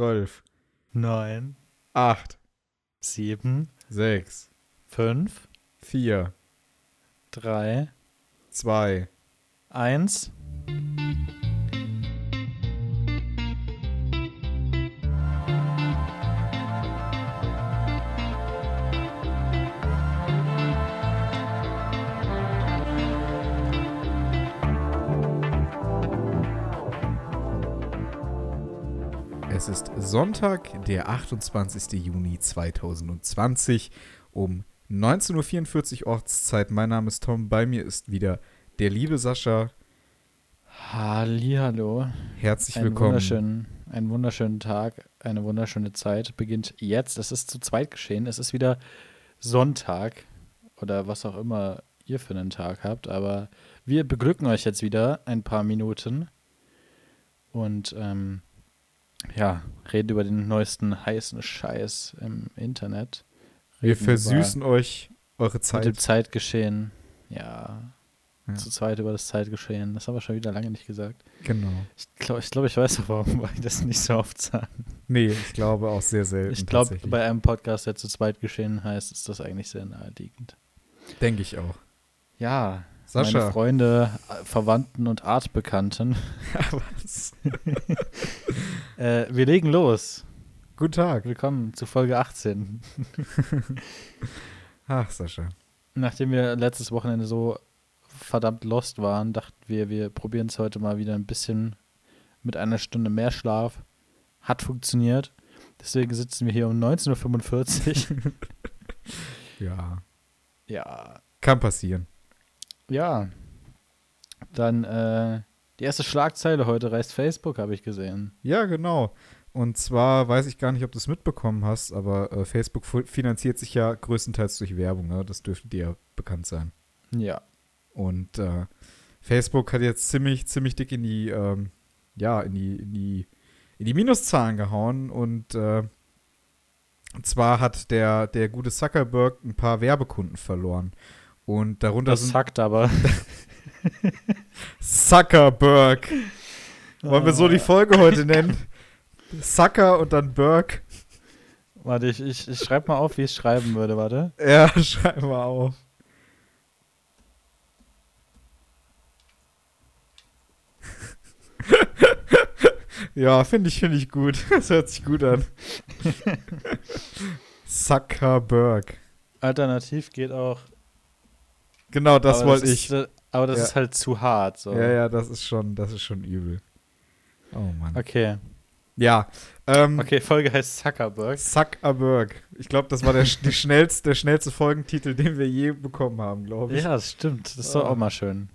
zwölf, neun, acht, sieben, sechs, fünf, vier, drei, zwei. eins. Sonntag, der 28. Juni 2020 um 19.44 Uhr Ortszeit. Mein Name ist Tom, bei mir ist wieder der liebe Sascha. Hallihallo. Herzlich Einen willkommen. wunderschönen, einen wunderschönen Tag, eine wunderschöne Zeit beginnt jetzt. Es ist zu zweit geschehen. Es ist wieder Sonntag oder was auch immer ihr für einen Tag habt. Aber wir beglücken euch jetzt wieder ein paar Minuten und ähm, ja, reden über den neuesten heißen Scheiß im Internet. Wir Reden versüßen euch eure über, mit dem Zeit. Zeitgeschehen. Ja, Ja. zu zweit über das Zeitgeschehen. Das haben wir schon wieder lange nicht gesagt. Genau. Ich glaube, ich, glaub, ich weiß auch, warum wir das nicht so oft sagen. Nee, ich glaube auch sehr selten. Ich glaube, bei einem Podcast, der zu zweit geschehen heißt, ist das eigentlich sehr naheliegend. Denke ich auch. Ja, meine Sascha. Freunde, äh, Verwandten und Artbekannten, Was? äh, wir legen los. Guten Tag. Willkommen zu Folge 18. Ach, Sascha. Nachdem wir letztes Wochenende so verdammt lost waren, dachten wir, wir probieren es heute mal wieder ein bisschen mit einer Stunde mehr Schlaf. Hat funktioniert. Deswegen sitzen wir hier um 19.45 Uhr. Ja. ja, Kann passieren. Ja. Dann äh, die erste Schlagzeile heute reißt Facebook, habe ich gesehen. Ja, genau. Und zwar weiß ich gar nicht, ob du es mitbekommen hast, aber äh, Facebook finanziert sich ja größtenteils durch Werbung. Ne? Das dürfte dir ja bekannt sein. Ja. Und äh, Facebook hat jetzt ziemlich, ziemlich dick in die, ähm, ja, in die, in die, in die Minuszahlen gehauen. Und äh, und zwar hat der, der gute Zuckerberg ein paar Werbekunden verloren. Und darunter Das sind hackt aber. Zuckerberg. Wollen wir so die Folge heute nennen? Zucker und dann Berg. Warte, ich, ich, ich schreibe mal auf, wie ich es schreiben würde, warte. Ja, schreiben wir auf. ja, finde ich, finde ich gut. Das hört sich gut an. Zuckerberg. Alternativ geht auch. Genau, das wollte ist, ich. äh, Aber das Ja. ist halt zu hart. So. Ja, ja, das ist schon, das ist schon übel. Oh Mann. Okay. Ja. Ähm, Okay, Folge heißt Zuckerberg. Zuckerberg. Ich glaube, das war der, die schnellste, der schnellste Folgentitel, den wir je bekommen haben, glaube ich. Ja, das stimmt. Das ist doch Ah. auch mal schön.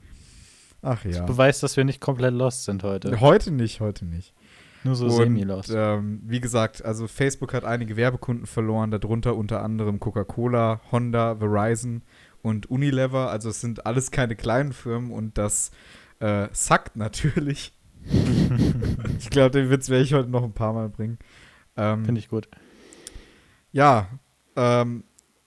Ach ja. Beweist, dass wir nicht komplett lost sind heute. Heute nicht, heute nicht. Nur so semi-lost. ähm, wie gesagt, also Facebook hat einige Werbekunden verloren, darunter unter anderem Coca-Cola, Honda, Verizon und Unilever. Also es sind alles keine kleinen Firmen und das äh, sackt natürlich. ich glaube, den Witz werde ich heute noch ein paar Mal bringen. Ähm, Finde ich gut. Ja, ähm,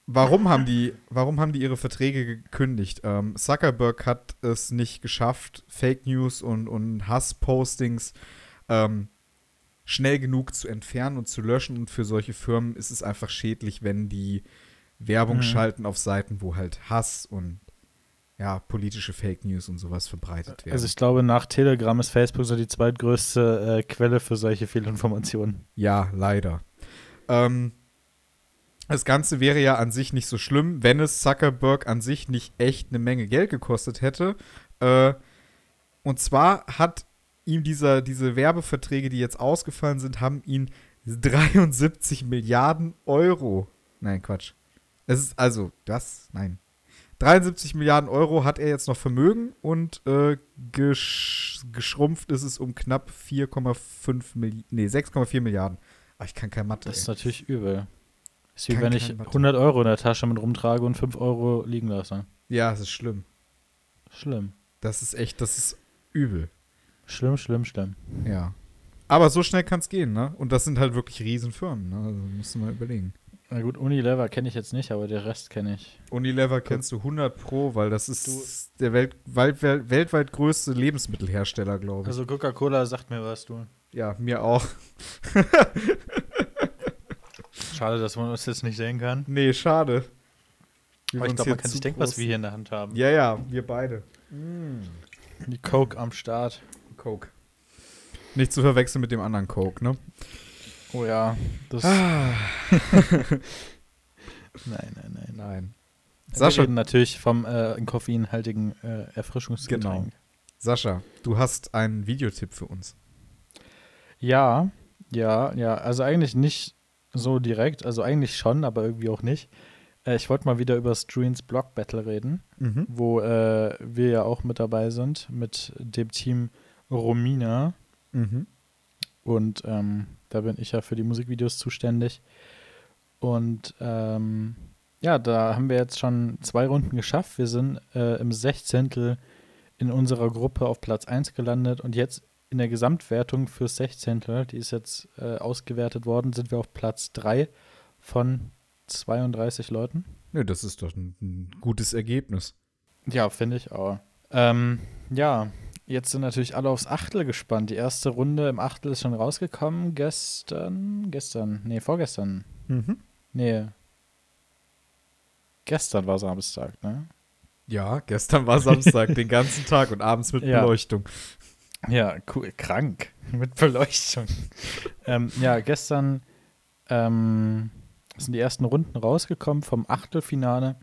warum haben die, warum haben die ihre Verträge gekündigt? Ähm, Zuckerberg hat es nicht geschafft, Fake News und, und Hasspostings ähm, schnell genug zu entfernen und zu löschen. Und für solche Firmen ist es einfach schädlich, wenn die Werbung Mhm. schalten auf Seiten, wo halt Hass und ja, politische Fake News und sowas verbreitet werden. Also ich glaube, nach Telegram ist Facebook so die zweitgrößte äh, Quelle für solche Fehlinformationen. Ja, leider. Ähm, das Ganze wäre ja an sich nicht so schlimm, wenn es Zuckerberg an sich nicht echt eine Menge Geld gekostet hätte. Äh, und zwar hat ihm dieser, diese Werbeverträge, die jetzt ausgefallen sind, haben ihn 73 Milliarden Euro. Nein, Quatsch. Es ist also das, nein. 73 Milliarden Euro hat er jetzt noch Vermögen und äh, gesch geschrumpft ist es um knapp 4,5 Milliarden, nee, 6,4 Milliarden. Aber ich kann kein Mathe. Das ist ey. natürlich übel. Ist wie Kann wenn ich Mathe. 100 Euro in der Tasche mit rumtrage und 5 Euro liegen lasse. Ja, es ist schlimm. Schlimm. Das ist echt, das ist übel. Schlimm, schlimm, schlimm. Ja. Aber so schnell kann es gehen, ne? Und das sind halt wirklich Riesenfirmen, ne? Also musst du mal überlegen. Na gut, Unilever kenne ich jetzt nicht, aber den Rest kenne ich. Unilever kennst du 100 Pro, weil das ist Du- der Welt, weit, wel- weltweit größte Lebensmittelhersteller, glaube ich. Also Coca-Cola sagt mir was, du. Ja, mir auch. Schade, dass man uns jetzt nicht sehen kann. Nee, schade. Wir Aber ich glaube, man kann sich denken, was wir hier in der Hand haben. Ja, ja, wir beide. Die Coke am Start. Coke. Nicht zu verwechseln mit dem anderen Coke, ne? Oh ja, das. Ah. Nein, nein, nein. Nein. Wir Sascha, reden natürlich vom äh, koffeinhaltigen äh, Erfrischungsgetränk. Genau. Sascha, du hast einen Videotipp für uns. Ja, ja, ja. Also eigentlich nicht so direkt. Also eigentlich schon, aber irgendwie auch nicht. Äh, ich wollte mal wieder über Struins Block Battle reden, Mhm. wo äh, wir ja auch mit dabei sind, mit dem Team Romina. Mhm. Und ähm, da bin ich ja für die Musikvideos zuständig. Und ähm, ja, da haben wir jetzt schon zwei Runden geschafft. Wir sind äh, im Sechzehntel in unserer Gruppe auf Platz 1 gelandet und jetzt in der Gesamtwertung fürs Sechzehntel, die ist jetzt äh, ausgewertet worden, sind wir auf Platz 3 von 32 Leuten. Nö, das ist doch ein, ein gutes Ergebnis. Ja, finde ich auch. Ähm, ja, jetzt sind natürlich alle aufs Achtel gespannt. Die erste Runde im Achtel ist schon rausgekommen. Gestern, gestern, nee, vorgestern. Mhm. Nee. Gestern war Samstag, ne? Ja, gestern war Samstag, den ganzen Tag und abends mit Ja. Beleuchtung. Ja, cool, krank. Mit Beleuchtung. ähm, ja, gestern ähm, sind die ersten Runden rausgekommen vom Achtelfinale.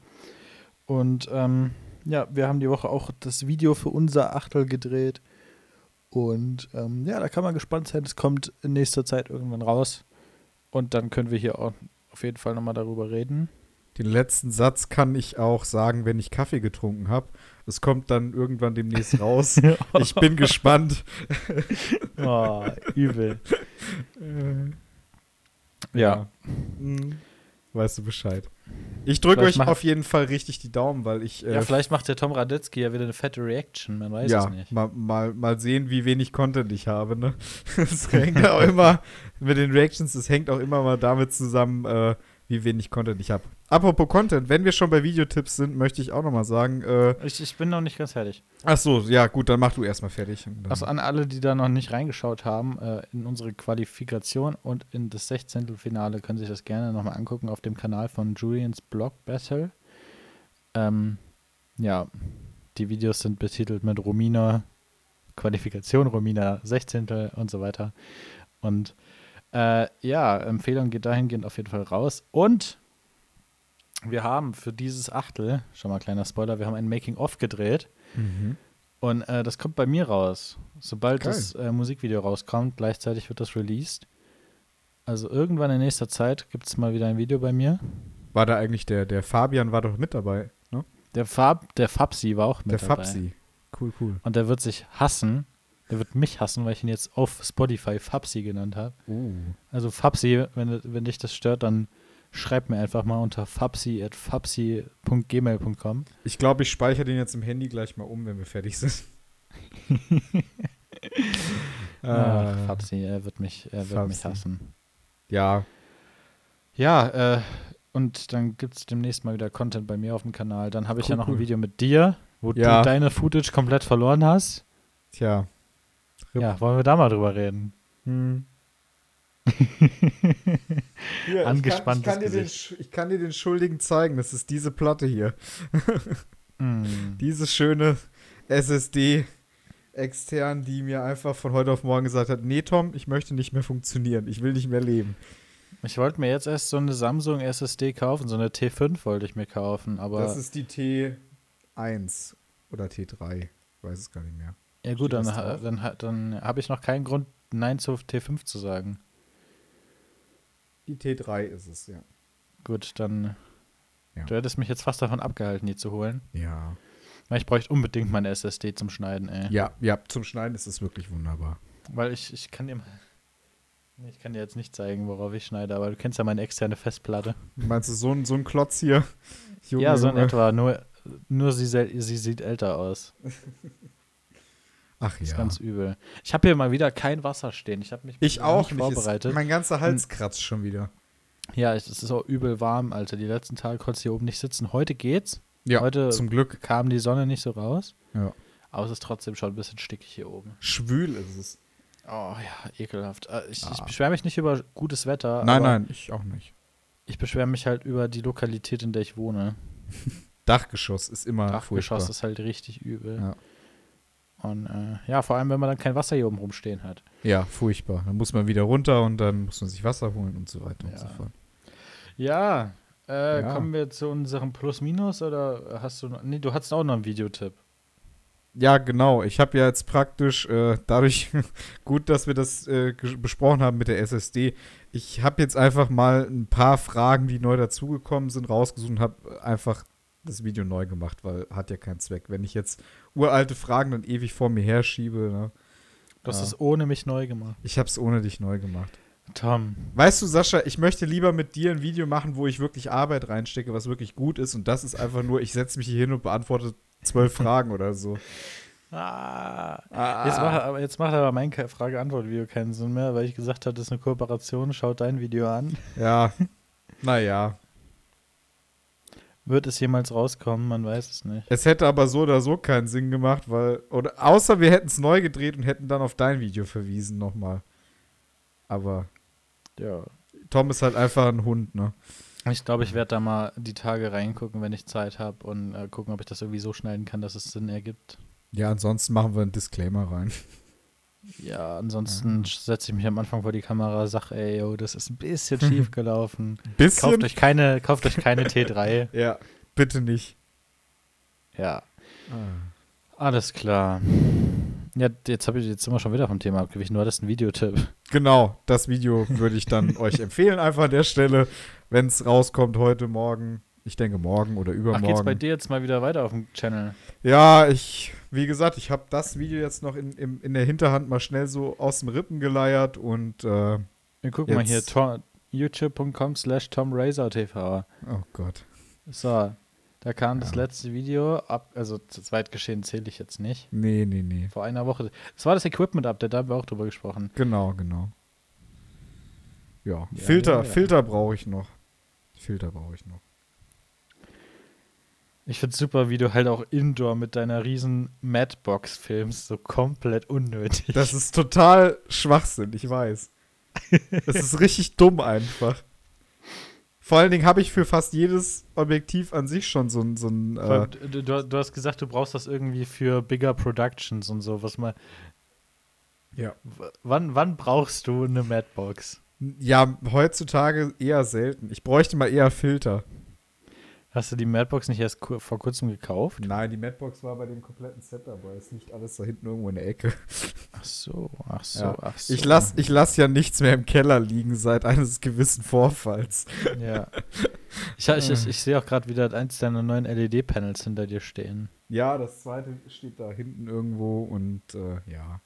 Und ähm, ja, wir haben die Woche auch das Video für unser Achtel gedreht. Und ähm, ja, da kann man gespannt sein. Es kommt in nächster Zeit irgendwann raus. Und dann können wir hier auch auf jeden Fall nochmal darüber reden. Den letzten Satz kann ich auch sagen, wenn ich Kaffee getrunken habe. Es kommt dann irgendwann demnächst raus. Ich bin gespannt. Oh, übel. Ja, Mhm. Weißt du Bescheid. Ich drücke euch auf jeden Fall richtig die Daumen, weil ich. Äh, ja, vielleicht macht der Tom Radetzky ja wieder eine fette Reaction, man weiß ja, es nicht. Mal, mal, mal sehen, wie wenig Content ich habe. Ne? Es hängt auch immer mit den Reactions, es hängt auch immer mal damit zusammen, äh, wie wenig Content ich habe. Apropos Content, wenn wir schon bei Videotipps sind, möchte ich auch noch mal sagen. Äh, Ich, ich bin noch nicht ganz fertig. ach so, ja gut, dann mach du erstmal fertig. Also an alle, die da noch nicht reingeschaut haben, äh, in unsere Qualifikation und in das 16. Finale können sich das gerne nochmal angucken auf dem Kanal von Julians Blog Battle. Ähm, ja, die Videos sind betitelt mit Romina, Qualifikation Romina 16. und so weiter. Und äh, ja, Empfehlung geht dahingehend auf jeden Fall raus. Und wir haben für dieses Achtel, schon mal kleiner Spoiler, wir haben ein Making-of gedreht. Mhm. Und äh, das kommt bei mir raus. Sobald Geil. das äh, Musikvideo rauskommt, gleichzeitig wird das released. Also irgendwann in nächster Zeit gibt es mal wieder ein Video bei mir. War da eigentlich der, der Fabian war doch mit dabei, ne? Der Fab, der Fabsi war auch mit Der dabei. Fabsi. Cool, cool. Und der wird sich hassen. Der wird mich hassen, weil ich ihn jetzt auf Spotify Fabsi genannt habe. Uh. Also Fabsi, wenn, wenn dich das stört, dann schreib mir einfach mal unter fabsi.fabsi.gmail.com. Ich glaube, ich speichere den jetzt im Handy gleich mal um, wenn wir fertig sind. Ach, Äh, Fabsi, er wird mich, er wird mich hassen. ja, Ja, äh, und dann gibt es demnächst mal wieder Content bei mir auf dem Kanal. Dann habe ich Cool, ja noch cool. ein Video mit dir, wo Ja. du deine Footage komplett verloren hast. tja. Ja, wollen wir da mal drüber reden? Hm. Hier, Angespanntes ich, kann, ich, kann dir den, ich kann dir den Schuldigen zeigen. Das ist diese Platte hier. Mm. Diese schöne SSD extern, die mir einfach von heute auf morgen gesagt hat, nee Tom, ich möchte nicht mehr funktionieren. Ich will nicht mehr leben. Ich wollte mir jetzt erst so eine Samsung SSD kaufen, so eine T5 wollte ich mir kaufen, aber das ist die T1 oder T3. Ich weiß es gar nicht mehr. Ja gut, dann, dann, ha- dann habe ich noch keinen Grund, Nein zur T5 zu sagen. Die T3 ist es, ja. Gut, dann. Ja. Du hättest mich jetzt fast davon abgehalten, die zu holen. Ja. Weil ich bräuchte unbedingt meine SSD zum Schneiden, ey. Ja, ja, zum Schneiden ist es wirklich wunderbar. Weil ich, ich kann dir mal. Ich kann dir jetzt nicht zeigen, worauf ich schneide, aber du kennst ja meine externe Festplatte. Meinst du so ein, so ein Klotz hier? Junge, ja, so in Junge. etwa. Nur, nur sie, sie sieht älter aus. Ach Das ist ja. ganz übel. Ich habe hier mal wieder kein Wasser stehen. Ich habe mich Ich auch nicht nicht. Ist, vorbereitet. mein ganzer Hals kratzt schon wieder. ja, es ist auch übel warm, Alter. Die letzten Tage konnte ich hier oben nicht sitzen. Heute geht's. Ja, Heute- zum Glück. Kam die Sonne nicht so raus. Ja. Aber es ist trotzdem schon ein bisschen stickig hier oben. Schwül ist es. Oh ja, ekelhaft. Äh, Ich, ich Ah. beschwere mich nicht über gutes Wetter. Nein, nein, ich auch nicht. Ich beschwere mich halt über die Lokalität, in der ich wohne. Dachgeschoss ist immer Dachgeschoss furchtbar. ist halt richtig übel. Ja. Und äh, ja, vor allem, wenn man dann kein Wasser hier oben rumstehen hat. Ja, furchtbar. Dann muss man wieder runter und dann muss man sich Wasser holen und so weiter und so Ja. fort. Ja, äh, Ja. kommen wir zu unserem Plus-Minus oder hast du noch. Nee, du hattest auch noch einen Videotipp. Ja, genau. Ich habe ja jetzt praktisch äh, dadurch gut, dass wir das äh, besprochen haben mit der SSD. Ich habe jetzt einfach mal ein paar Fragen, die neu dazugekommen sind, rausgesucht und habe einfach das Video neu gemacht, weil hat ja keinen Zweck. Wenn ich jetzt uralte Fragen dann ewig vor mir herschiebe, ne? Du hast Ja. es ohne mich neu gemacht. ich habe es ohne dich neu gemacht. Tom. Weißt du, Sascha, ich möchte lieber mit dir ein Video machen, wo ich wirklich Arbeit reinstecke, was wirklich gut ist. Und das ist einfach nur, ich setze mich hier hin und beantworte zwölf Fragen oder so. Ah. Ah. Jetzt, macht, aber jetzt macht aber mein Frage-Antwort-Video keinen Sinn mehr, weil ich gesagt habe, das ist eine Kooperation. Schaut dein Video an. Ja, naja. Wird es jemals rauskommen? Man weiß es nicht. Es hätte aber so oder so keinen Sinn gemacht, weil, oder außer wir hätten es neu gedreht und hätten dann auf dein Video verwiesen nochmal. Aber Ja. Tom ist halt einfach ein Hund, ne? Ich glaube, ich werde da mal die Tage reingucken, wenn ich Zeit habe und äh, gucken, ob ich das irgendwie so schneiden kann, dass es Sinn ergibt. Ja, ansonsten machen wir einen Disclaimer rein. Ja, ansonsten setze ich mich am Anfang vor die Kamera, sag, ey, yo, das ist ein bisschen schief gelaufen. Bisschen? Kauft euch keine, kauft euch keine T3. Ja, bitte nicht. Ja, alles klar. Ja, jetzt habe ich jetzt wir schon wieder vom Thema abgewichen. Du hattest einen Videotipp. Genau, das Video würde ich dann euch empfehlen, einfach an der Stelle, wenn es rauskommt heute, morgen. Ich denke morgen oder Ach, übermorgen. geht's bei dir jetzt mal wieder weiter auf dem Channel? Ja, ich, wie gesagt, ich habe das Video jetzt noch in, in, in der Hinterhand mal schnell so aus dem Rippen geleiert und, äh, Wir gucken mal hier, youtube.com slash tomrazortv. oh Gott. So, da kam das Ja. letzte Video, ab, also zu Zweitgeschehen zähle ich jetzt nicht. Nee, nee, nee. Vor einer Woche. Das war das Equipment-Update, da haben wir auch drüber gesprochen. Genau, genau. Ja, Ja, Filter, ja, ja. Filter brauche ich noch. Filter brauche ich noch. Ich find's super, wie du halt auch Indoor mit deiner riesen Madbox filmst, so komplett unnötig. Das ist total Schwachsinn, ich weiß. Das ist richtig dumm einfach. Vor allen Dingen habe ich für fast jedes Objektiv an sich schon so ein, so ein äh, du, du, hast gesagt, du brauchst das irgendwie für bigger Productions und so. Was mal, ja. wann, wann brauchst du eine Madbox? ja, heutzutage eher selten. Ich bräuchte mal eher Filter. Hast du die Madbox nicht erst ku vor kurzem gekauft? Nein, die Madbox war bei dem kompletten Set dabei. Ist nicht alles da hinten irgendwo in der Ecke. Ach so, ach so, Ja. ach so. Ich lasse ich lass ja nichts mehr im Keller liegen seit eines gewissen Vorfalls. Ja. Ich, ich, ich, ich sehe auch gerade wieder eins deiner neuen LED-Panels hinter dir stehen. Ja, das zweite steht da hinten irgendwo und äh, ja.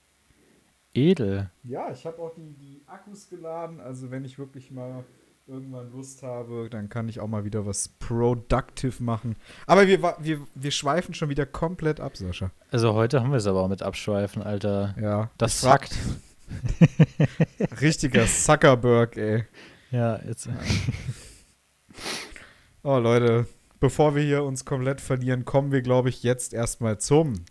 Edel. Ja, ich habe auch die, die Akkus geladen. Also wenn ich wirklich mal irgendwann Lust habe, dann kann ich auch mal wieder was productive machen. Aber wir, wir, wir schweifen schon wieder komplett ab, Sascha. Also heute haben wir es aber auch mit Abschweifen, Alter. Ja. Das sagt. Richtiger Zuckerberg, ey. Ja, jetzt. Oh, Leute, bevor wir hier uns komplett verlieren, kommen wir, glaube ich, jetzt erstmal zum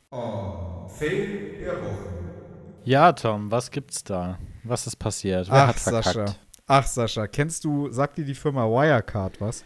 Ja, Tom, was gibt's da? Was ist passiert? Wer Ach, hat verkackt? Sascha. Ach, Sascha, kennst du, sagt dir die Firma Wirecard was?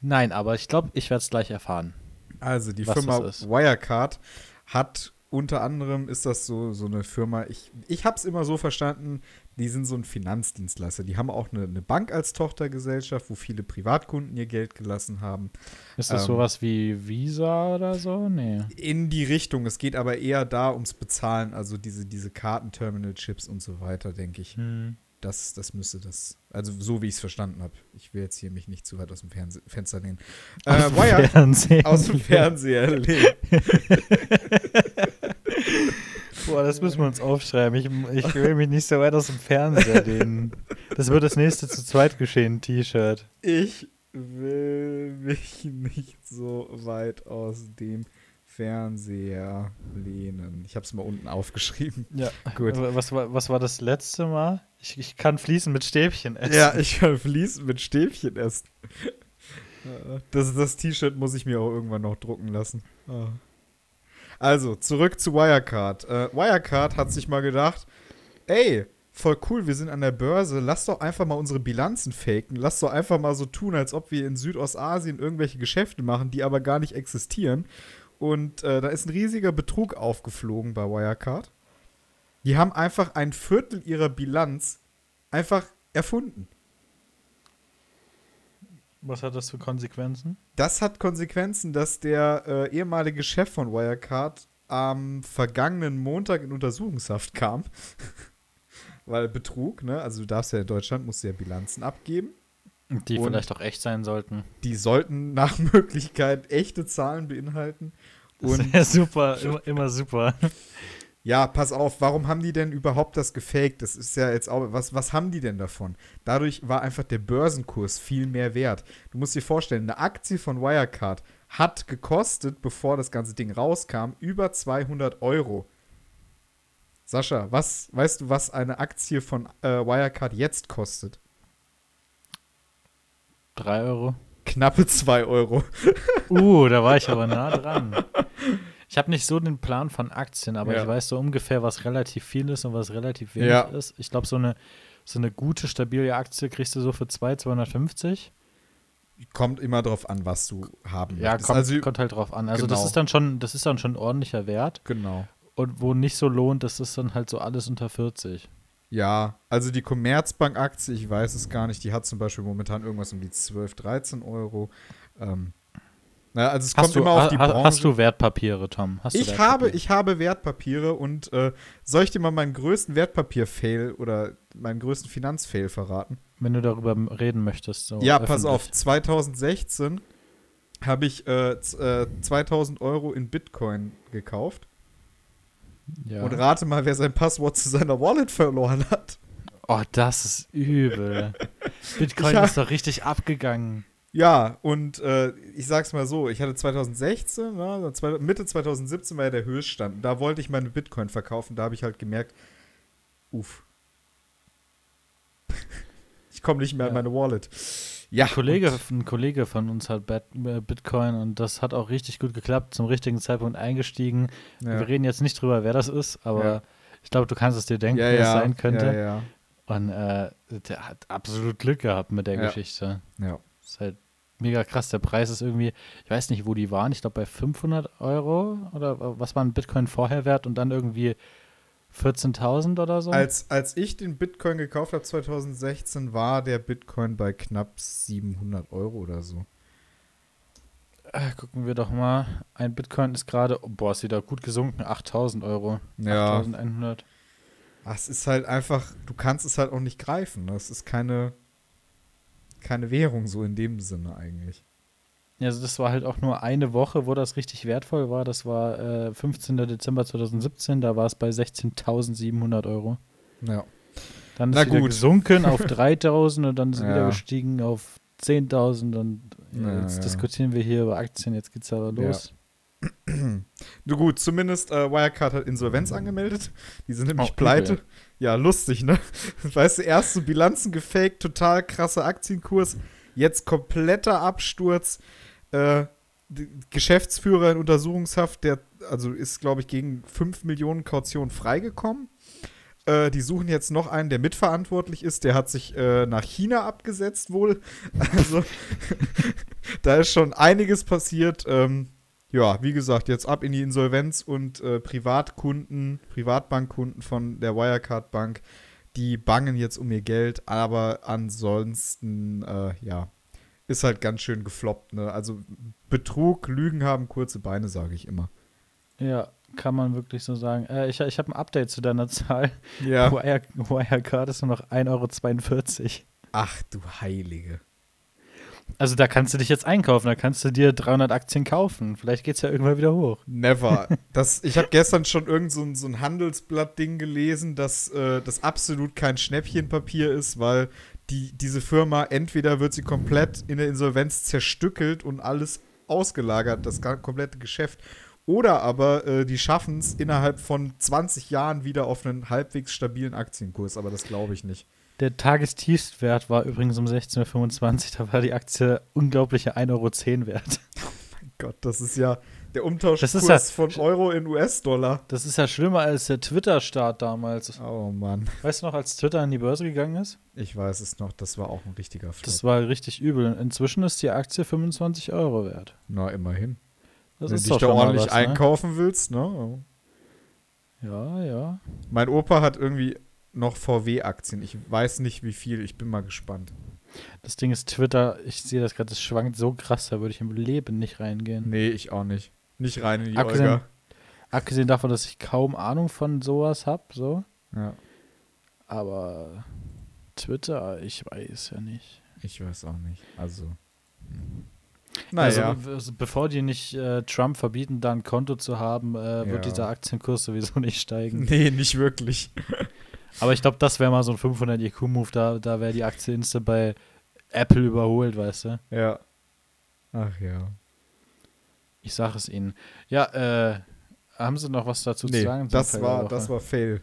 Nein, aber ich glaube, ich werde es gleich erfahren. Also die Firma. Wirecard hat unter anderem ist das so, so eine Firma, ich, ich habe es immer so verstanden, die sind so ein Finanzdienstleister. Die haben auch eine, eine Bank als Tochtergesellschaft, wo viele Privatkunden ihr Geld gelassen haben. Ist das Ähm. sowas wie Visa oder so? Nee. In die Richtung. Es geht aber eher da ums Bezahlen, also diese, diese Kartenterminal-Chips und so weiter, denke ich. Hm. Das, das müsste das, also so wie ich es verstanden habe. Ich will jetzt hier mich nicht zu weit aus dem Fernseh Fenster lehnen. Äh, Aus dem Wire- Fernsehen. aus dem Fernseher lehnen. Boah, das müssen wir uns aufschreiben. Ich, ich will mich nicht so weit aus dem Fernseher lehnen. Das wird das nächste zu zweit geschehen T-Shirt. Ich will mich nicht so weit aus dem Fernseher lehnen. Ich habe es mal unten aufgeschrieben. Ja. Gut. Was war, was war das letzte Mal? Ich, ich kann fließen mit Stäbchen essen. Ja, ich kann fließen mit Stäbchen essen. Das, das T-Shirt muss ich mir auch irgendwann noch drucken lassen. Ah. Also, zurück zu Wirecard. Äh, Wirecard hat sich mal gedacht, ey, voll cool, wir sind an der Börse, lass doch einfach mal unsere Bilanzen faken, lass doch einfach mal so tun, als ob wir in Südostasien irgendwelche Geschäfte machen, die aber gar nicht existieren. Und äh, da ist ein riesiger Betrug aufgeflogen bei Wirecard. Die haben einfach ein Viertel ihrer Bilanz einfach erfunden. Was hat das für Konsequenzen? Das hat Konsequenzen, dass der äh, ehemalige Chef von Wirecard am vergangenen Montag in Untersuchungshaft kam. Weil Betrug, ne? Also du darfst ja in Deutschland, musst du ja Bilanzen abgeben. Die Und- vielleicht auch echt sein sollten. Die sollten nach Möglichkeit echte Zahlen beinhalten. Das Und wäre super, immer, immer super. ja, pass auf, warum haben die denn überhaupt das gefaked? Das ist ja jetzt auch, was, was haben die denn davon? Dadurch war einfach der Börsenkurs viel mehr wert. Du musst dir vorstellen, eine Aktie von Wirecard hat gekostet, bevor das ganze Ding rauskam, über 200 Euro. Sascha, was, weißt du, was eine Aktie von äh, Wirecard jetzt kostet? Drei Euro. Knappe 2 Euro. Uh, da war ich aber nah dran. Ich habe nicht so den Plan von Aktien, aber Ja. ich weiß so ungefähr, was relativ viel ist und was relativ wenig Ja. ist. Ich glaube, so eine, so eine gute, stabile Aktie kriegst du so für 2, 250. Kommt immer drauf an, was du haben Ja, kommt, also, kommt halt drauf an. Also das genau. ist dann schon, das ist dann schon ein ordentlicher Wert. genau. Und wo nicht so lohnt, das ist dann halt so alles unter 40. Ja, also die Commerzbank-Aktie, ich weiß es gar nicht, die hat zum Beispiel momentan irgendwas um die 12, 13 Euro. Ähm, na, also es kommt Hast du, immer auf die ha- Branche. hast du Wertpapiere, Tom? Hast ich, habe, Wertpapiere? ich habe Wertpapiere und äh, soll ich dir mal meinen größten Wertpapier-Fail oder meinen größten Finanzfail verraten? Wenn du darüber reden möchtest. So ja, pass öffentlich. auf, 2016 habe ich äh, äh, 2000 Euro in Bitcoin gekauft Ja. und rate mal, wer sein Passwort zu seiner Wallet verloren hat. Oh, das ist übel. Bitcoin ist doch richtig abgegangen. Ja, und äh, ich sag's mal so, ich hatte 2016, ne, zwei- Mitte 2017 war ja der Höchststand. Da wollte ich meine Bitcoin verkaufen, da habe ich halt gemerkt, uff. ich komme nicht mehr an Ja. meine Wallet. Ja, Ein Kollege, ein Kollege von uns hat äh, Bitcoin und das hat auch richtig gut geklappt, zum richtigen Zeitpunkt eingestiegen. ja. Wir reden jetzt nicht drüber, wer das ist, aber Ja. ich glaube, du kannst es dir denken, ja, wer es sein könnte. Und äh, der hat absolut Glück gehabt mit der. Geschichte. ja. ist halt mega krass. Der Preis ist irgendwie, ich weiß nicht, wo die waren. Ich glaube bei 500 Euro oder was war ein Bitcoin vorher wert und dann irgendwie 14.000 oder so. Als, als ich den Bitcoin gekauft habe 2016, war der Bitcoin bei knapp 700 Euro oder so. äh, gucken wir doch mal. Ein Bitcoin ist gerade, oh, boah, ist wieder gut gesunken, 8.000 Euro. Ja. 8.100. Ach, Es ist halt einfach, du kannst es halt auch nicht greifen. Es ist keine, keine Währung so in dem Sinne eigentlich. Ja, also das war halt auch nur eine Woche, wo das richtig wertvoll war. Das war äh, 15. Dezember 2017, da war es bei 16.700 Euro. Ja. Dann ist Na wieder gut. gesunken auf 3.000 und dann ist es wieder Ja. gestiegen auf 10.000 und ja, Ja, jetzt ja. diskutieren wir hier über Aktien, jetzt geht's aber Ja. los. Du gut, zumindest äh, Wirecard hat Insolvenz angemeldet. Die sind nämlich Oh, pleite. übel. Ja, lustig, ne? Weißt du, erst so Bilanzen gefaked, total krasser Aktienkurs, jetzt kompletter Absturz. Äh, Geschäftsführer in Untersuchungshaft, der also ist, glaube ich, gegen 5 Millionen Kaution freigekommen. Äh, die suchen jetzt noch einen, der mitverantwortlich ist. Der hat sich äh, nach China abgesetzt wohl. Also da ist schon einiges passiert. Ähm, ja, wie gesagt, jetzt ab in die Insolvenz und äh, Privatkunden, Privatbankkunden von der Wirecard Bank, die bangen jetzt um ihr Geld, aber ansonsten, äh, ja, ist halt ganz schön gefloppt, ne? Also Betrug, Lügen haben kurze Beine, sage ich immer. Ja, kann man wirklich so sagen. Äh, ich ich habe ein Update zu deiner Zahl. Ja. Wire, Wirecard ist nur noch 1,42 Euro. Ach du Heilige. Also da kannst du dich jetzt einkaufen, da kannst du dir 300 Aktien kaufen. Vielleicht geht's ja irgendwann wieder hoch. Never. Das, ich habe gestern schon irgend so ein, so ein Handelsblatt-Ding gelesen, dass äh, das absolut kein Schnäppchenpapier ist, weil die, diese Firma entweder wird sie komplett in der Insolvenz zerstückelt und alles ausgelagert, das komplette Geschäft, oder aber äh, die schaffen es innerhalb von 20 Jahren wieder auf einen halbwegs stabilen Aktienkurs, aber das glaube ich nicht. Der Tagestiefstwert war übrigens um 16.25 Uhr, da war die Aktie unglaubliche 1,10 Euro wert. Gott, das ist ja Der Umtauschkurs Das ist ja- von Euro in US-Dollar. Das ist ja schlimmer als der Twitter-Start damals. Oh Mann. Weißt du noch, als Twitter an die Börse gegangen ist? Ich weiß es noch, das war auch ein richtiger Flop. Das war richtig übel. Inzwischen ist die Aktie 25 Euro wert. Na, immerhin. Das Wenn du dich da ordentlich was, ne? einkaufen willst, ne? Ja, ja. Mein Opa hat irgendwie noch VW-Aktien. Ich weiß nicht wie viel, ich bin mal gespannt. Das Ding ist Twitter, ich sehe das gerade, das schwankt so krass, da würde ich im Leben nicht reingehen. Nee, ich auch nicht. Nicht rein in die Abgesehen- Olga. Abgesehen davon, dass ich kaum Ahnung von sowas habe, so. Ja, Aber Twitter, ich weiß ja nicht. ich weiß auch nicht. Also. Naja. Also, also bevor die nicht äh, Trump verbieten, da ein Konto zu haben, äh, Ja. wird dieser Aktienkurs sowieso nicht steigen. nee, nicht wirklich. Aber ich glaube, das wäre mal so ein 500 IQ-Move, da, da wäre die Aktie instant bei Apple überholt, weißt du? Ja. Ach ja. Ich sage es Ihnen. Ja, äh, haben Sie noch was dazu zu Nee, sagen? zum das war, das war Fail.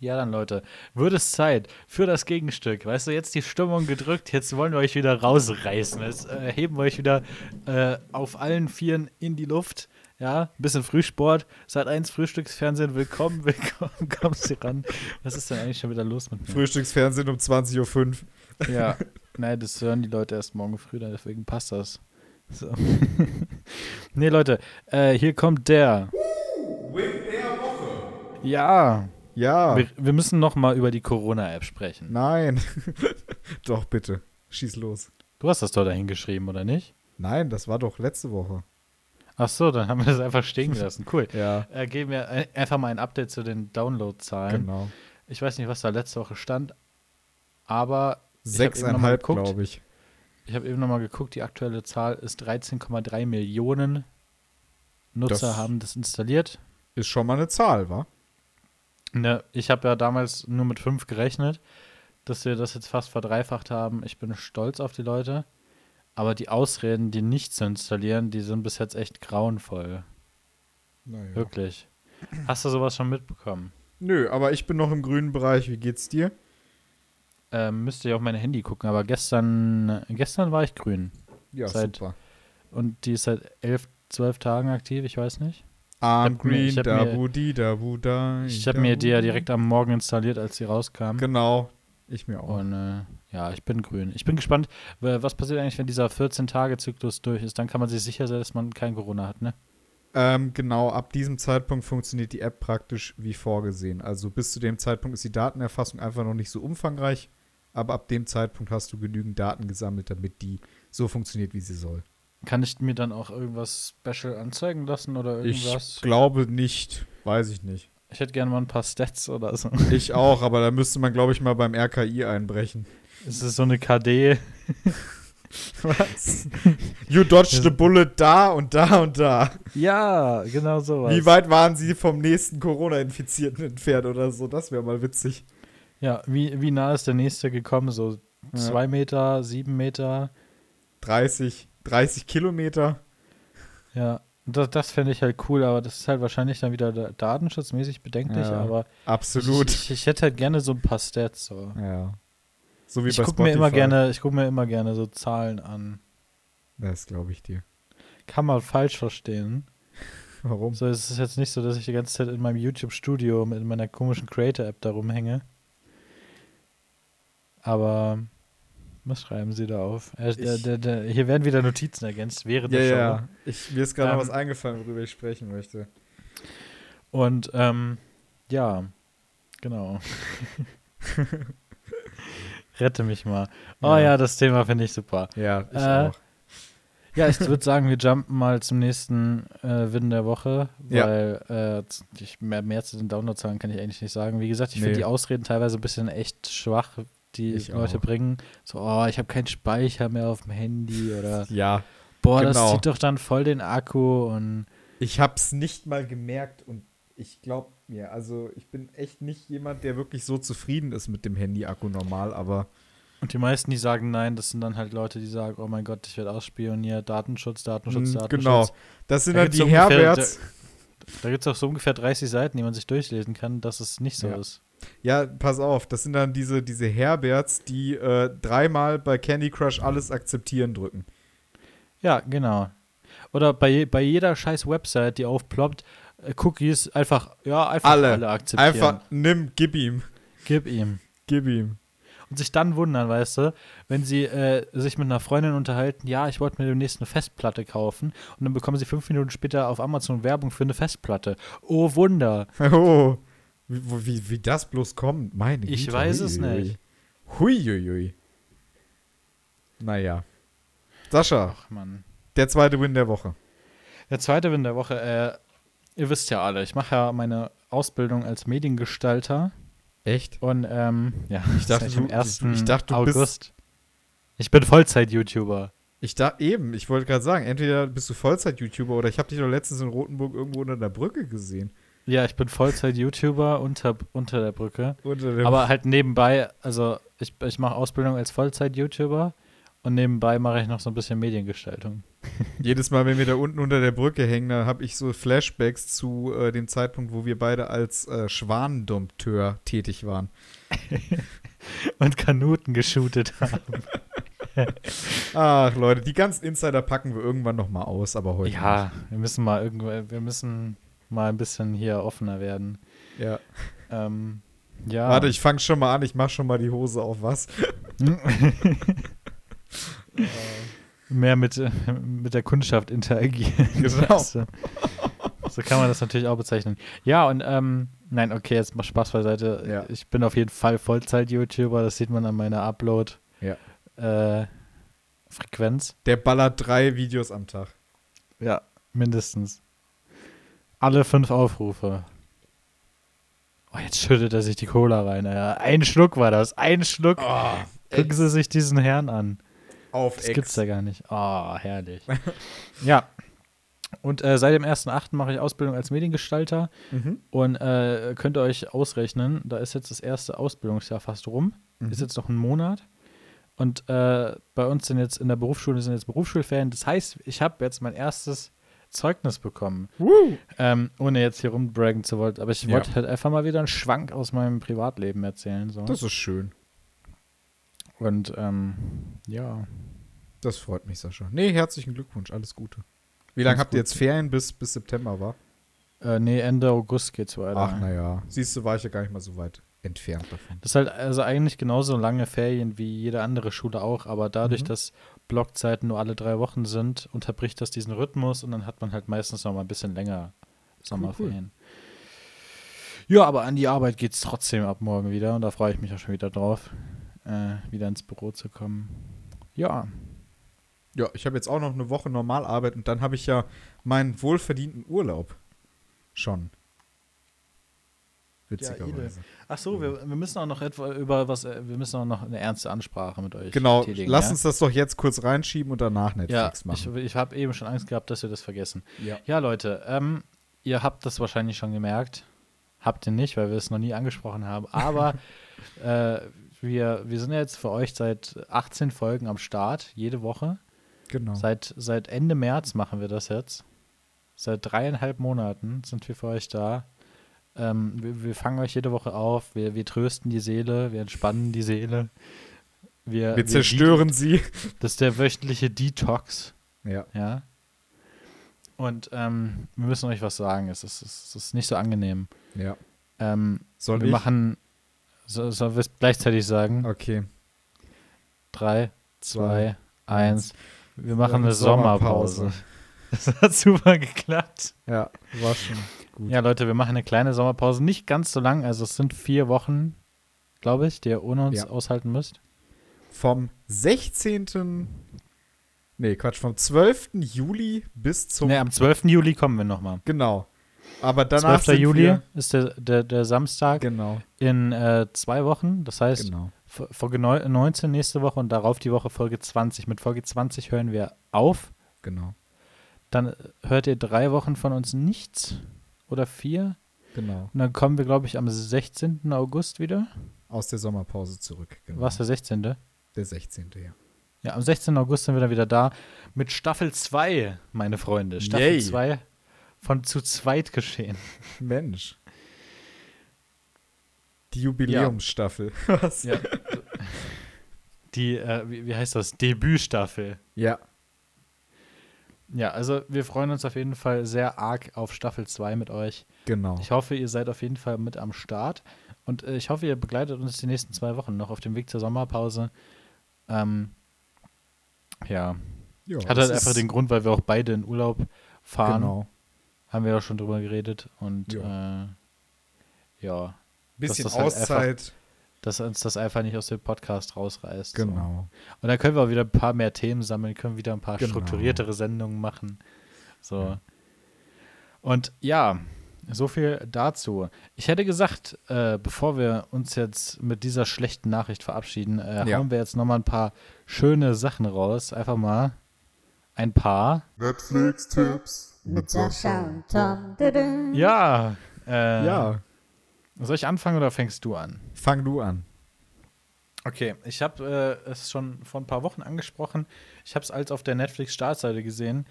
Ja, dann Leute, wird es Zeit für das Gegenstück. Weißt du, jetzt die Stimmung gedrückt, jetzt wollen wir euch wieder rausreißen. Jetzt äh, heben wir euch wieder äh, auf allen Vieren in die Luft. Ja, ein bisschen Frühsport. Seit 1 Frühstücksfernsehen, willkommen, willkommen, kommen Sie ran. Was ist denn eigentlich schon wieder los mit mir? Frühstücksfernsehen um 20.05 Uhr. Ja, nein, das hören die Leute erst morgen früh, deswegen passt das. So. nee, Leute, äh, hier kommt der. Ja, Ja. wir, wir müssen noch mal über die Corona-App sprechen. Nein. doch, bitte. Schieß los. Du hast das doch dahin geschrieben, oder nicht? Nein, das war doch letzte Woche. Ach so, dann haben wir das einfach stehen gelassen. Cool. Ja, Äh, geben wir ein- einfach mal ein Update zu den Download-Zahlen. genau. Ich weiß nicht, was da letzte Woche stand, aber Sechseinhalb, glaube ich. Ich habe eben noch mal geguckt, die aktuelle Zahl ist 13,3 Millionen Nutzer Das- haben das installiert. Ist schon mal eine Zahl, wa? Ne, ich habe ja damals nur mit fünf gerechnet, dass wir das jetzt fast verdreifacht haben. Ich bin stolz auf die Leute. Aber die Ausreden, die nicht zu installieren, die sind bis jetzt echt grauenvoll. Naja. Wirklich. Hast du sowas schon mitbekommen? Nö, aber ich bin noch im grünen Bereich. Wie geht's dir? Ähm, müsste ich auf mein Handy gucken, aber gestern, gestern war ich grün. Ja, Seit- super. Und die ist seit elf, zwölf Tagen aktiv, ich weiß nicht. I'm mir- green, da mir- budi, da bu, da. Ich habe mir die ja direkt am Morgen installiert, als sie rauskam. Genau. Ich mir auch. Und äh, ja, ich bin grün. Ich bin gespannt, wa- was passiert eigentlich, wenn dieser 14-Tage-Zyklus durch ist. Dann kann man sich sicher sein, dass man kein Corona hat, ne? Ähm, genau, ab diesem Zeitpunkt funktioniert die App praktisch wie vorgesehen. Also bis zu dem Zeitpunkt ist die Datenerfassung einfach noch nicht so umfangreich, aber ab dem Zeitpunkt hast du genügend Daten gesammelt, damit die so funktioniert, wie sie soll. Kann ich mir dann auch irgendwas Special anzeigen lassen oder irgendwas? Ich glaube nicht, weiß ich nicht. Ich hätte gerne mal ein paar Stats oder so. Ich auch, aber da müsste man, glaube ich, mal beim RKI einbrechen. Es ist so eine KD. Was? You dodged the bullet da und da und da. Ja, genau sowas. Wie weit waren sie vom nächsten Corona-Infizierten entfernt oder so? Das wäre mal witzig. Ja, wie, wie nah ist der nächste gekommen? So Ja. zwei Meter, sieben Meter? 30, 30 Kilometer. Ja, das, das fände ich halt cool, aber das ist halt wahrscheinlich dann wieder da- datenschutzmäßig bedenklich, Ja, aber Absolut. Ich, ich, hätte halt gerne so ein paar Stats. So. Ja. So wie Ich bei gucke mir immer Spotify. gerne, ich gucke mir immer gerne so Zahlen an. Das glaube ich dir. Kann man falsch verstehen. Warum? So, es ist jetzt nicht so, dass ich die ganze Zeit in meinem YouTube-Studio mit meiner komischen Creator-App da rumhänge. Aber was schreiben Sie da auf? Äh, der, Ich- der, der, hier werden wieder Notizen ergänzt während Ja, der Show. ja. Ich, mir ist gerade noch Ähm, was eingefallen, worüber ich sprechen möchte. Und ähm, ja, genau. Rette mich mal. Oh Ja. ja, das Thema finde ich super. Ja, ich Äh, auch. Ja, ich würde sagen, wir jumpen mal zum nächsten äh, Win der Woche, Ja. weil äh, z- ich, mehr, mehr zu den Downloadzahlen kann ich eigentlich nicht sagen. Wie gesagt, ich Nee. finde die Ausreden teilweise ein bisschen echt schwach, die Ich Leute auch. bringen. So, oh, ich habe keinen Speicher mehr auf dem Handy oder Ja, boah, das genau. zieht doch dann voll den Akku und ich habe es nicht mal gemerkt und ich glaube mir, also ich bin echt nicht jemand, der wirklich so zufrieden ist mit dem Handy-Akku normal, aber Und die meisten, die sagen nein, das sind dann halt Leute, die sagen, oh mein Gott, ich werde ausspioniert, Datenschutz, Datenschutz, Mm, Datenschutz. genau. Das sind Da dann die so Herberts. Da gibt es auch so ungefähr 30 Seiten, die man sich durchlesen kann, dass es nicht so Ja. ist. Ja, pass auf, das sind dann diese, diese Herberts, die äh, dreimal bei Candy Crush alles akzeptieren drücken. Ja, genau. oder bei, bei jeder scheiß Website, die aufploppt, äh, Cookies einfach, ja, einfach alle, Alle. akzeptieren. Einfach nimm, gib ihm. Gib ihm. Gib ihm. Und sich dann wundern, weißt du, wenn sie äh, sich mit einer Freundin unterhalten, ja, ich wollte mir demnächst eine Festplatte kaufen und dann bekommen sie fünf Minuten später auf Amazon Werbung für eine Festplatte. Oh Wunder. Oh. Wie, wie, wie das bloß kommt, meine Ich Güte. weiß es Huiuiui. nicht. Huiuiui. Naja. Sascha, Ach Mann. der zweite Win der Woche. Der zweite Win der Woche, äh, ihr wisst ja alle, ich mache ja meine Ausbildung als Mediengestalter Echt? und ähm, ja, Ich dachte, du- 1. ich dachte, du bist- August. Ich bin Vollzeit-YouTuber. Ich da eben, ich wollte gerade sagen, entweder bist du Vollzeit-YouTuber oder ich habe dich doch letztens in Rotenburg irgendwo unter der Brücke gesehen. Ja, ich bin Vollzeit-YouTuber unter, unter der Brücke. Unter der Aber halt nebenbei, also ich, ich mache Ausbildung als Vollzeit-YouTuber und nebenbei mache ich noch so ein bisschen Mediengestaltung. Jedes Mal, wenn wir da unten unter der Brücke hängen, dann habe ich so Flashbacks zu äh, dem Zeitpunkt, wo wir beide als äh, Schwanendompteur tätig waren. Und Kanuten geshootet haben. Ach, Leute, die ganzen Insider packen wir irgendwann noch mal aus, aber heute ja, wir müssen mal irgendwo, wir müssen mal ein bisschen hier offener werden. Ja. Ähm, ja. Warte, ich fange schon mal an, ich mache schon mal die Hose auf was. Mehr mit, äh, mit der Kundschaft interagieren. Genau. Du? So kann man das natürlich auch bezeichnen. Ja, und ähm, nein, okay, jetzt mal Spaß beiseite. Ja. Ich bin auf jeden Fall Vollzeit-YouTuber, das sieht man an meiner Upload. Ja. Äh, Frequenz. Der ballert drei Videos am Tag. Ja, mindestens. Alle fünf Aufrufe. Oh, jetzt schüttet er sich die Cola rein. Ja. Ein Schluck war das. Ein Schluck. Gucken Sie sich diesen Herrn an. Auf Das Ex. gibt's ja gar nicht. Oh, herrlich. ja. Und äh, seit dem 1.8. mache ich Ausbildung als Mediengestalter Mhm. und äh, könnt ihr euch ausrechnen, da ist jetzt das erste Ausbildungsjahr fast rum. Mhm. Ist jetzt noch ein Monat. Und äh, bei uns sind jetzt in der Berufsschule sind jetzt Berufsschulferien. Das heißt, ich habe jetzt mein erstes Zeugnis bekommen. Woo. Ähm, ohne jetzt hier rumbraggen zu wollen. Aber ich Ja. wollte halt einfach mal wieder einen Schwank aus meinem Privatleben erzählen. So. Das ist schön. und ähm, ja. Das freut mich, Sascha. Nee, herzlichen Glückwunsch, alles Gute. Wie lange habt ihr gut. jetzt Ferien bis, bis September war? Äh, nee, Ende August geht's weiter. Ach, naja. Siehst du, war ich ja gar nicht mal so weit entfernt davon. Das ist halt also eigentlich genauso lange Ferien wie jede andere Schule auch, aber dadurch, Mhm. dass Blockzeiten nur alle drei Wochen sind, unterbricht das diesen Rhythmus und dann hat man halt meistens noch mal ein bisschen länger Sommerferien. Ja, aber an die Arbeit geht's trotzdem ab morgen wieder und da freue ich mich auch schon wieder drauf, äh, wieder ins Büro zu kommen. Ja, Ja, ich habe jetzt auch noch eine Woche Normalarbeit und dann habe ich ja meinen wohlverdienten Urlaub schon. Witzigerweise. Ach so, wir, wir müssen auch noch etwa über was, äh, wir müssen auch noch eine ernste Ansprache mit euch genau, tätigen. lass ja? uns das doch jetzt kurz reinschieben und danach Ja, Netflix ich, machen. ich habe eben schon Angst gehabt, dass wir das vergessen. Ja. Ja, Leute, ähm, ihr habt das wahrscheinlich schon gemerkt. Habt ihr nicht, weil wir es noch nie angesprochen haben. Aber äh, wir, wir sind ja jetzt für euch seit 18 Folgen am Start, jede Woche. Genau. Seit, seit Ende März machen wir das jetzt. Seit dreieinhalb Monaten sind wir für euch da. Ähm, wir, wir fangen euch jede Woche auf, wir, wir trösten die Seele, wir entspannen die Seele. Wir, Wir zerstören sie. Das ist der wöchentliche Detox. Ja. Ja. Und ähm, wir müssen euch was sagen. Es ist, es ist nicht so angenehm. Ja. Ähm, Soll wir ich? machen, so, sollen wir es gleichzeitig sagen? Okay. Drei, zwei, eins. Wir machen eine Sommerpause. Sommerpause. Das hat super geklappt. Ja, war schon gut. Ja, Leute, wir machen eine kleine Sommerpause. Nicht ganz so lang. Also es sind vier Wochen, glaube ich, die ihr ohne uns Ja. aushalten müsst. Vom 16. Nee, Quatsch, vom 12. Juli bis zum. Nee, am 12. Juli kommen wir nochmal. Genau. Aber danach 12. sind Juli ist der, der, der Samstag genau, in äh, zwei Wochen. Das heißt, genau. Folge neu- 19 nächste Woche und darauf die Woche Folge 20. Mit Folge 20 hören wir auf. Genau. Dann hört ihr drei Wochen von uns nichts oder vier. Genau. Und dann kommen wir, glaube ich, am 16. August wieder. Aus der Sommerpause zurück. Genau. Was der 16.? Der 16. Ja. Ja, am 16. August sind wir dann wieder da mit Staffel 2, meine Freunde. Staffel Yay. 2 von zu zweit geschehen. Mensch. Die Jubiläumsstaffel. Was? Ja. Die, äh, wie, wie heißt das? Debütstaffel. Ja. Ja, also wir freuen uns auf jeden Fall sehr arg auf Staffel 2 mit euch. Genau. Ich hoffe, ihr seid auf jeden Fall mit am Start. Und äh, ich hoffe, ihr begleitet uns die nächsten zwei Wochen noch auf dem Weg zur Sommerpause. Ähm, ja. Ja, Hat halt einfach den Grund, weil wir auch beide in Urlaub fahren. Genau. Haben wir ja schon drüber geredet. Und ja, äh, ja Bisschen halt Auszeit. Dass uns das einfach nicht aus dem Podcast rausreißt. So. Genau. Und dann können wir auch wieder ein paar mehr Themen sammeln, können wieder ein paar Genau. strukturiertere Sendungen machen. So. Und ja, so viel dazu. Ich hätte gesagt, äh, bevor wir uns jetzt mit dieser schlechten Nachricht verabschieden, äh, Ja. hauen wir jetzt nochmal ein paar schöne Sachen raus. Einfach mal ein paar. Netflix-Tipps mit Sascha und Tom. Ja. Äh, Ja, Soll ich anfangen oder fängst du an? fang du an. Okay, ich habe äh, es schon vor ein paar Wochen angesprochen. Ich habe es als auf der Netflix-Startseite gesehen.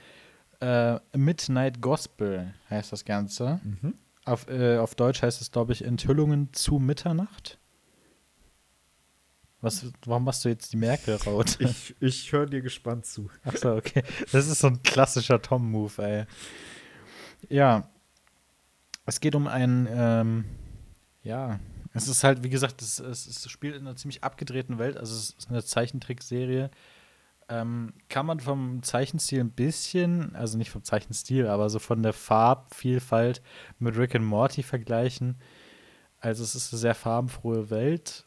Äh, Midnight Gospel heißt das Ganze. Mhm. Auf, äh, auf Deutsch heißt es, glaube ich, Enthüllungen zu Mitternacht. Was, warum machst du jetzt die Merkel-Raute? Ich, ich höre dir gespannt zu. Achso, okay. Das ist so ein klassischer Tom-Move, ey. Ja. Es geht um ein, ähm, ja, es ist halt, wie gesagt, es, es, es spielt in einer ziemlich abgedrehten Welt, also es ist eine Zeichentrickserie. Ähm, kann man vom Zeichenstil ein bisschen, also nicht vom Zeichenstil, aber so von der Farbvielfalt mit Rick and Morty vergleichen. Also es ist eine sehr farbenfrohe Welt.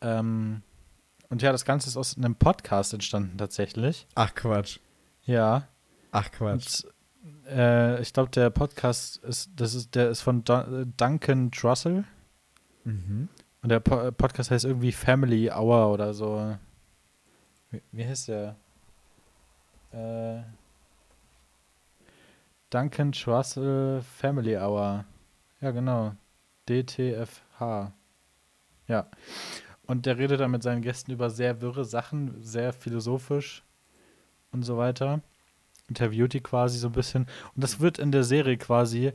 Ähm, und ja, das Ganze ist aus einem Podcast entstanden tatsächlich. Ach Quatsch. Ja. Ach Quatsch. Und, äh, ich glaube, der Podcast ist, das ist, der ist von Dun Duncan Trussell. Mhm. Und der po Podcast heißt irgendwie Family Hour oder so. Wie, wie heißt der? Äh, Duncan Trussell Family Hour. Ja, genau. DTFH. Ja. Und der redet dann mit seinen Gästen über sehr wirre Sachen, sehr philosophisch und so weiter. Interviewt die quasi so ein bisschen. Und das wird in der Serie quasi,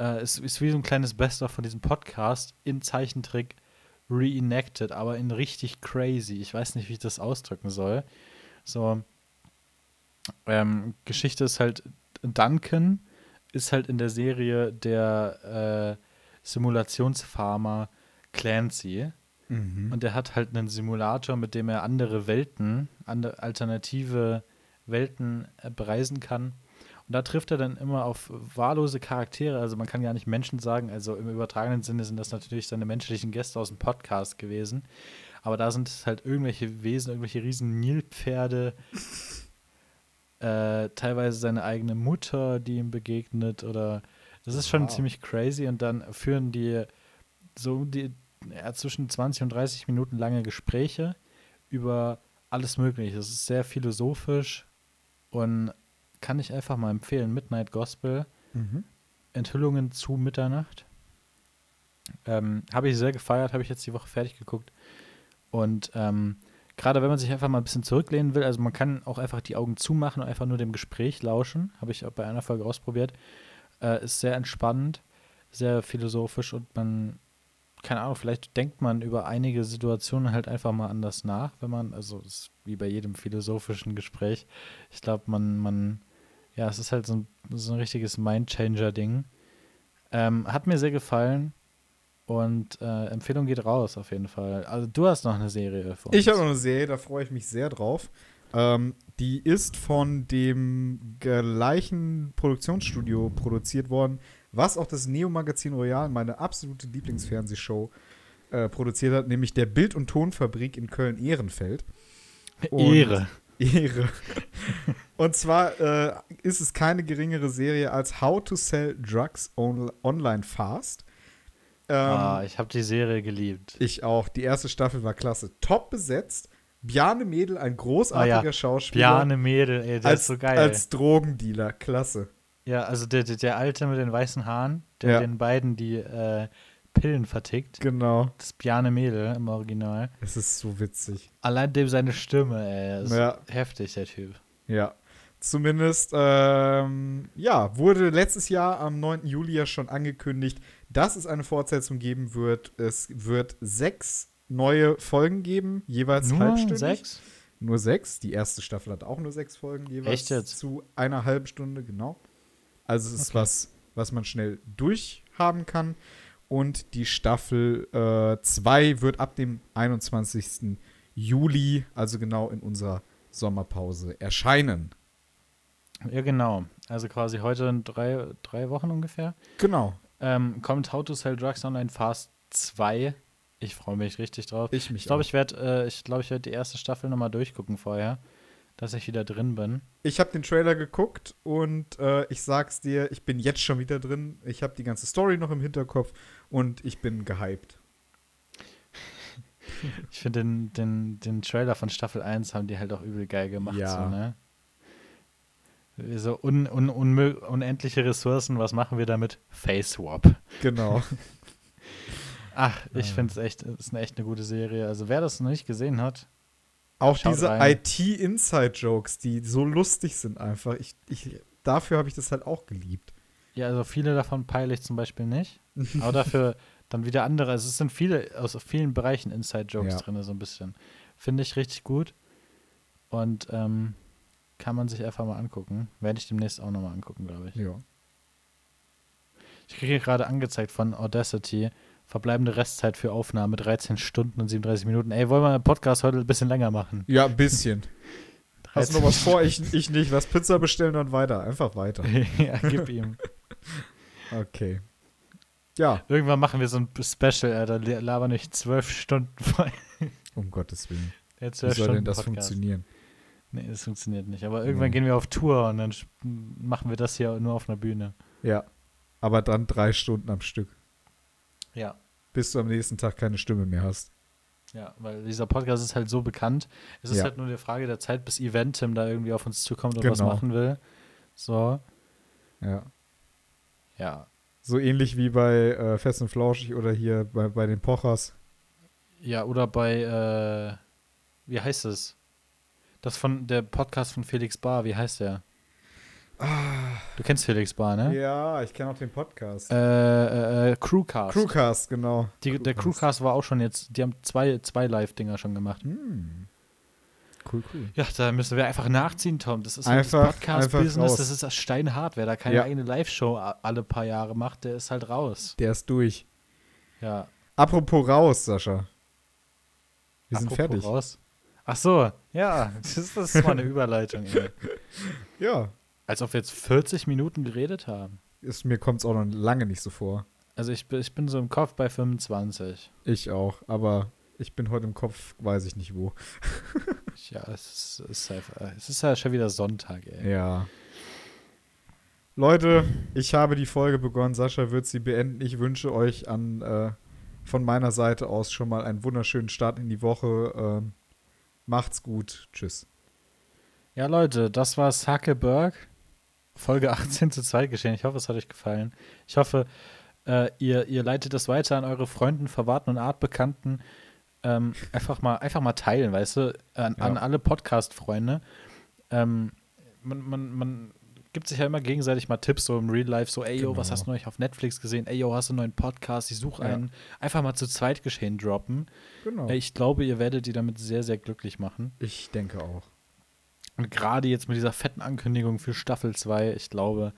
äh, es ist wie so ein kleines Best-of von diesem Podcast in Zeichentrick reenacted, aber in richtig crazy. Ich weiß nicht, wie ich das ausdrücken soll. So, ähm, Geschichte ist halt, Duncan ist halt in der Serie der äh, Simulationsfarmer Clancy. Mhm. Und er hat halt einen Simulator, mit dem er andere Welten, andere alternative Welten äh, bereisen kann. Und da trifft er dann immer auf wahllose Charaktere. Also man kann gar nicht Menschen sagen. Also im übertragenen Sinne sind das natürlich seine menschlichen Gäste aus dem Podcast gewesen. Aber da sind es halt irgendwelche Wesen, irgendwelche riesen Nilpferde. äh, teilweise seine eigene Mutter, die ihm begegnet. Oder das ist schon Wow. ziemlich crazy. Und dann führen die so die ja, zwischen 20 und 30 Minuten lange Gespräche über alles Mögliche. Es ist sehr philosophisch und kann ich einfach mal empfehlen. Midnight Gospel, Mhm. Enthüllungen zu Mitternacht. Ähm, habe ich sehr gefeiert, habe ich jetzt die Woche fertig geguckt. Und ähm, gerade wenn man sich einfach mal ein bisschen zurücklehnen will, also man kann auch einfach die Augen zumachen und einfach nur dem Gespräch lauschen. Habe ich auch bei einer Folge ausprobiert. Äh, ist sehr entspannend, sehr philosophisch und man, keine Ahnung, vielleicht denkt man über einige Situationen halt einfach mal anders nach, wenn man, also wie bei jedem philosophischen Gespräch. Ich glaube, man, man, ja, es ist halt so ein, so ein richtiges Mindchanger-Ding. Ähm, hat mir sehr gefallen. Und äh, Empfehlung geht raus auf jeden Fall. Also du hast noch eine Serie uns. Ich habe noch eine Serie, da freue ich mich sehr drauf. Ähm, die ist von dem gleichen Produktionsstudio produziert worden, was auch das Neo-Magazin Royal, meine absolute Lieblingsfernsehshow, äh, produziert hat, nämlich der Bild- und Tonfabrik in Köln-Ehrenfeld. Ehre. Ehre. Und zwar äh, ist es keine geringere Serie als How to Sell Drugs on Online Fast. Ähm, ah, ich habe die Serie geliebt. ich auch. Die erste Staffel war klasse. Top besetzt. Bjarne Mädel, ein großartiger Ah ja, Schauspieler. Bjarne Mädel, ey, der als, ist so geil. als Drogendealer. Klasse. ja, also der, der, der Alte mit den weißen Haaren, der Ja. den beiden die äh, Pillen vertickt. Genau. Das ist Bjarne Mädel im Original. Es ist so witzig. Allein dem seine Stimme, ey, ist Ja. heftig, der Typ. Ja. Zumindest, ähm, ja, wurde letztes Jahr am 9. Juli ja schon angekündigt, dass es eine Fortsetzung geben wird. Es wird sechs neue Folgen geben, jeweils Nur halbstündig. sechs? nur sechs. Die erste Staffel hat auch nur sechs Folgen jeweils. Echt jetzt? Zu einer halben Stunde, genau. Also es ist Okay. was, was man schnell durchhaben kann. Und die Staffel 2 wird ab dem 21. Juli, also genau in unserer Sommerpause, erscheinen. Ja, genau. Also quasi heute in drei, drei Wochen ungefähr. Genau. Ähm, kommt How to Sell Drugs Online Fast 2. Ich freue mich richtig drauf. Ich mich Ich glaube, ich werde äh, ich glaub, ich werd die erste Staffel nochmal durchgucken vorher, dass ich wieder drin bin. Ich habe den Trailer geguckt und äh, ich sag's dir, ich bin jetzt schon wieder drin. Ich habe die ganze Story noch im Hinterkopf und ich bin gehypt. Ich finde den, den, den Trailer von Staffel 1 haben die halt auch übel geil gemacht. Ja. So, ne? so un, un, unmö- unendliche Ressourcen, was machen wir damit? Face Swap. Genau. Ach, ich Ja. finde es echt, ist eine echt eine gute Serie. Also wer das noch nicht gesehen hat, Auch Schaut diese. IT-Inside-Jokes, die so lustig sind einfach. Ich, ich, dafür habe ich das halt auch geliebt. ja, also viele davon peile ich zum Beispiel nicht. aber dafür dann wieder andere. Also es sind viele aus vielen Bereichen Inside-Jokes Ja. drin, so ein bisschen. Finde ich richtig gut. Und ähm, kann man sich einfach mal angucken. Werde ich demnächst auch nochmal angucken, glaube ich. Ja. Ich kriege gerade angezeigt von Audacity. Verbleibende Restzeit für Aufnahme 13 Stunden und 37 Minuten. Ey, wollen wir den Podcast heute ein bisschen länger machen? Ja, ein bisschen. Hast du 13 noch was vor? Ich, ich nicht. Was Pizza bestellen und weiter. Einfach weiter. ja, gib ihm. Okay. Ja, Irgendwann machen wir so ein Special, Alter. La- Laber nicht zwölf Stunden voll. um Gottes Willen. Wie 12 soll denn Stunden das Podcast. funktionieren? Nee, das funktioniert nicht. Aber irgendwann Nee. gehen wir auf Tour und dann machen wir das hier nur auf einer Bühne. Ja. Aber dann drei Stunden am Stück. Ja. Bis du am nächsten Tag keine Stimme mehr hast. Ja, weil dieser Podcast ist halt so bekannt. Es ist Ja. halt nur eine Frage der Zeit, bis Eventim da irgendwie auf uns zukommt und was Genau. machen will. So, Ja. ja. So ähnlich wie bei äh, Fest und Flauschig oder hier bei, bei den Pochers. Ja, oder bei, äh, wie heißt es? Das von, der Podcast von Felix Bar, wie heißt der? Du kennst Felix Bar, ne? Ja, ich kenne auch den Podcast. Äh, äh, äh, Crewcast. Crewcast, genau. Die, der Crewcast war auch schon jetzt, die haben zwei, zwei Live-Dinger schon gemacht. Hm. Cool, cool. Ja, da müssen wir einfach nachziehen, Tom. Das ist Einfach- das Podcast-Business, das ist das steinhart. Wer da keine Ja. eigene Live-Show alle paar Jahre macht, der ist halt raus. Der ist durch. Ja. Apropos raus, Sascha. Wir sind Apropos fertig. Raus. Ach so, ja, das ist, das ist mal eine Überleitung. Ey. Ja. Als ob wir jetzt 40 Minuten geredet haben. Ist, mir kommt es auch noch lange nicht so vor. Also ich, bin- ich bin so im Kopf bei 25. Ich auch. Aber ich bin heute im Kopf, weiß ich nicht wo. Ja, es ist, es ist, einfach, es ist ja schon wieder Sonntag, ey. Ja. Leute, ich habe die Folge begonnen. Sascha wird sie beenden. Ich wünsche euch an äh, von meiner Seite aus schon mal einen wunderschönen Start in die Woche. Ähm, macht's gut. Tschüss. Ja, Leute, das war Zuckerberg. Folge 18 zu 2 geschehen. Ich hoffe, es hat euch gefallen. Ich hoffe, äh, ihr, ihr leitet das weiter an eure Freunden, Verwandten und Artbekannten. Ähm, einfach, mal, einfach mal teilen, weißt du, an, Ja. an alle Podcast-Freunde. Ähm, man, man, man gibt sich ja immer gegenseitig mal Tipps so im Real Life, so, ey, yo, was Genau. hast du neulich auf Netflix gesehen? Ey, yo, hast du einen neuen Podcast? Ich suche Ja. einen. Einfach mal zu zweit geschehen droppen. Genau. Äh, Ich glaube, ihr werdet die damit sehr, sehr glücklich machen. Ich denke auch. Und gerade jetzt mit dieser fetten Ankündigung für Staffel 2, ich glaube,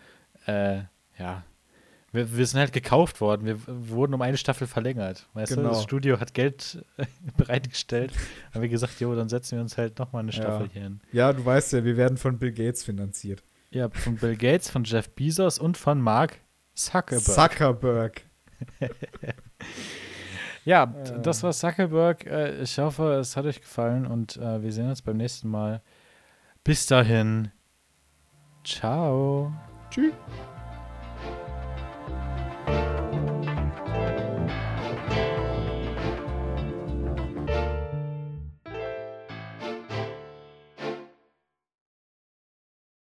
äh, ja, wir, wir sind halt gekauft worden. Wir, wurden um eine Staffel verlängert. Weißt du, Genau. das Studio hat Geld bereitgestellt. Haben wir gesagt, jo, dann setzen wir uns halt nochmal eine Staffel Ja. hier hin. Ja, du weißt ja, wir werden von Bill Gates finanziert. Ja, von Bill Gates, von Jeff Bezos und von Mark Zuckerberg. Zuckerberg. ja, das war Zuckerberg. Äh, ich hoffe, es hat euch gefallen und äh, wir sehen uns beim nächsten Mal. Bis dahin. Ciao. Tschüss.